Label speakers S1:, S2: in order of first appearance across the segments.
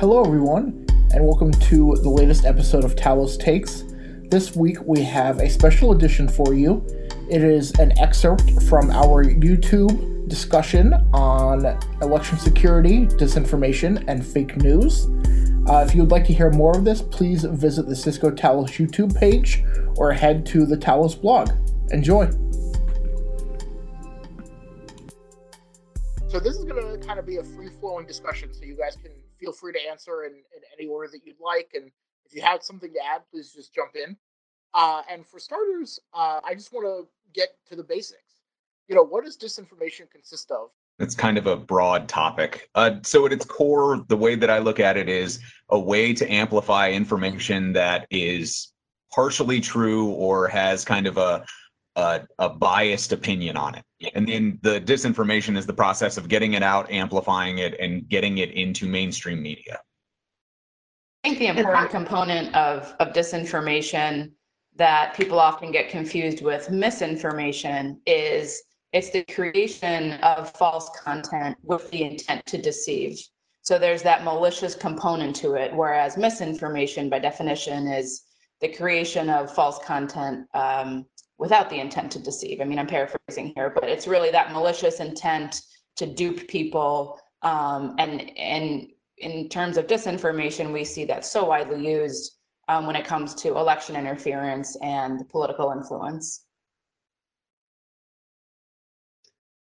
S1: Hello, everyone, and welcome to the latest episode of Talos Takes. This week we have a special edition for you. It is an excerpt from our YouTube discussion on election security, disinformation, and fake news. Uh, if you would like to hear more of this, please visit the Cisco Talos YouTube page or head to the Talos blog. Enjoy! So, this is going to kind of be a free flowing discussion, so you guys can feel free to answer in, in any order that you'd like. And if you have something to add, please just jump in. Uh, and for starters, uh, I just want to get to the basics. You know, what does disinformation consist of?
S2: It's kind of a broad topic. Uh, so, at its core, the way that I look at it is a way to amplify information that is partially true or has kind of a a, a, biased opinion on it. And then the disinformation is the process of getting it out, amplifying it, and getting it into mainstream media.
S3: I think the important component of, of disinformation that people often get confused with misinformation is it's the creation of false content with the intent to deceive. So there's that malicious component to it, whereas misinformation, by definition, is the creation of false content um, without the intent to deceive. I mean, I'm paraphrasing here, but it's really that malicious intent to dupe people. Um, and and in terms of disinformation, we see that so widely used um, when it comes to election interference and political influence.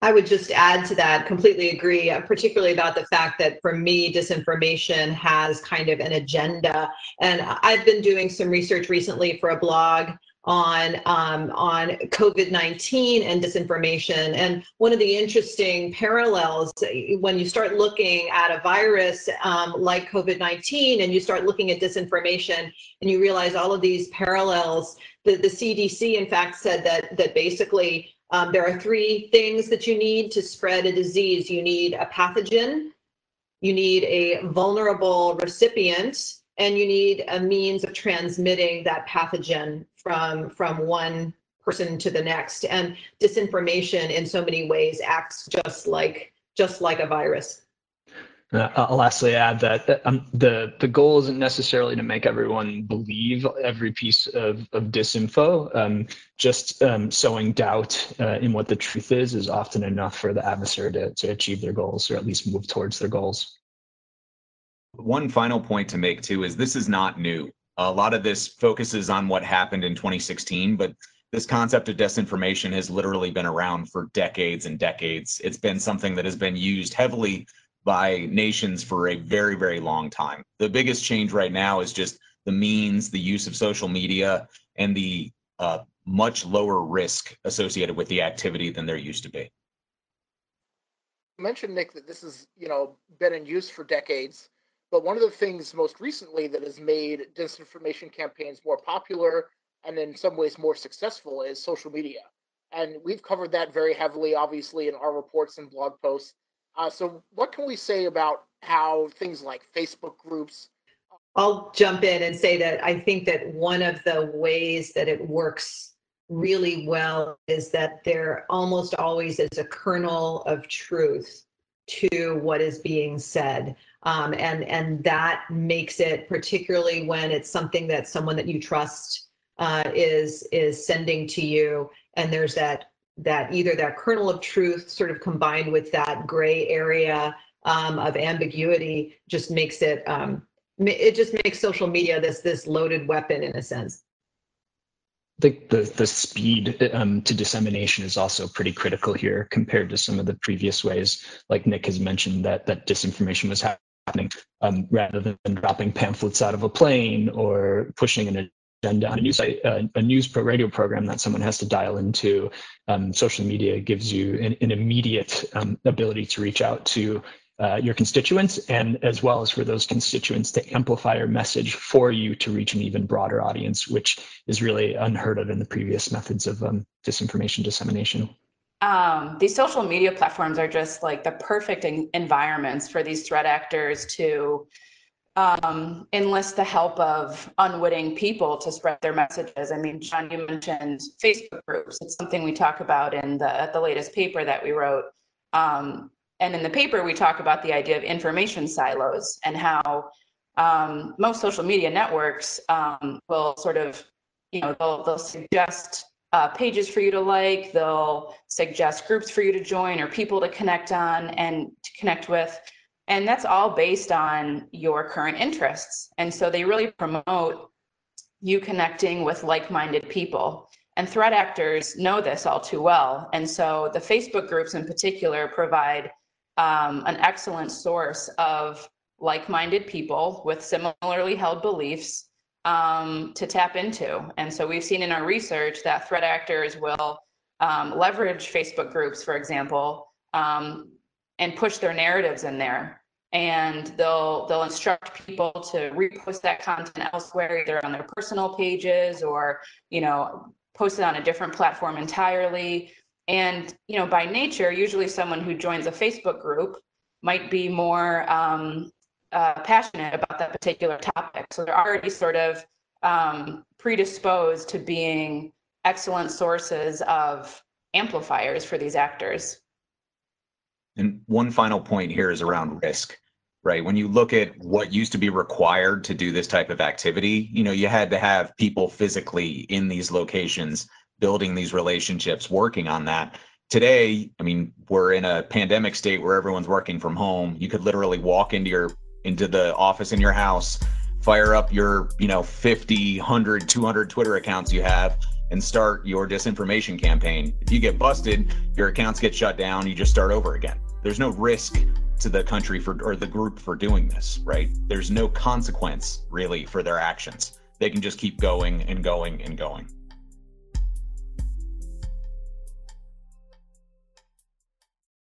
S4: I would just add to that, completely agree, uh, particularly about the fact that for me, disinformation has kind of an agenda. And I've been doing some research recently for a blog on um, on COVID-19 and disinformation. And one of the interesting parallels when you start looking at a virus um, like COVID-19 and you start looking at disinformation and you realize all of these parallels, the, the CDC in fact said that that basically um, there are three things that you need to spread a disease. You need a pathogen, you need a vulnerable recipient, and you need a means of transmitting that pathogen from from one person to the next and disinformation in so many ways acts just like just like a virus
S5: I'll lastly add that um, the the goal isn't necessarily to make everyone believe every piece of, of disinfo. Um, just um, sowing doubt uh, in what the truth is is often enough for the adversary to, to achieve their goals or at least move towards their goals.
S2: One final point to make too is this is not new. A lot of this focuses on what happened in 2016, but this concept of disinformation has literally been around for decades and decades. It's been something that has been used heavily by nations for a very, very long time. The biggest change right now is just the means, the use of social media, and the uh, much lower risk associated with the activity than there used to be.
S1: You mentioned Nick that this has, you know, been in use for decades. But one of the things most recently that has made disinformation campaigns more popular and in some ways more successful is social media. And we've covered that very heavily, obviously, in our reports and blog posts. Uh, so, what can we say about how things like Facebook groups?
S4: I'll jump in and say that I think that one of the ways that it works really well is that there almost always is a kernel of truth to what is being said. Um, and and that makes it particularly when it's something that someone that you trust uh, is is sending to you, and there's that that either that kernel of truth sort of combined with that gray area um, of ambiguity just makes it um, it just makes social media this this loaded weapon in a sense.
S5: The, the, the speed um, to dissemination is also pretty critical here compared to some of the previous ways, like Nick has mentioned, that that disinformation was happening um, rather than dropping pamphlets out of a plane or pushing an agenda on a news site, uh, a news pro radio program that someone has to dial into. Um, social media gives you an, an immediate um, ability to reach out to uh, your constituents and as well as for those constituents to amplify your message for you to reach an even broader audience, which is really unheard of in the previous methods of um, disinformation dissemination
S3: um, these social media platforms are just like the perfect environments for these threat actors to um, enlist the help of unwitting people to spread their messages. I mean, John, you mentioned Facebook groups. It's something we talk about in the the latest paper that we wrote. Um, and in the paper, we talk about the idea of information silos and how um, most social media networks um, will sort of, you know, they'll, they'll suggest uh, pages for you to like, they'll suggest groups for you to join or people to connect on and to connect with. And that's all based on your current interests. And so they really promote you connecting with like minded people. And threat actors know this all too well. And so the Facebook groups in particular provide um, an excellent source of like minded people with similarly held beliefs um, to tap into. And so we've seen in our research that threat actors will um, leverage Facebook groups, for example, um, and push their narratives in there. And they'll they'll instruct people to repost that content elsewhere, either on their personal pages or you know post it on a different platform entirely. And you know, by nature, usually someone who joins a Facebook group might be more um, uh, passionate about that particular topic. So they're already sort of um, predisposed to being excellent sources of amplifiers for these actors.
S2: And one final point here is around risk, right? When you look at what used to be required to do this type of activity, you know, you had to have people physically in these locations building these relationships, working on that. Today, I mean, we're in a pandemic state where everyone's working from home. You could literally walk into your into the office in your house, fire up your, you know, 50, 100, 200 Twitter accounts you have and start your disinformation campaign. If you get busted, your accounts get shut down, you just start over again. There's no risk to the country for or the group for doing this, right? There's no consequence really for their actions. They can just keep going and going and going.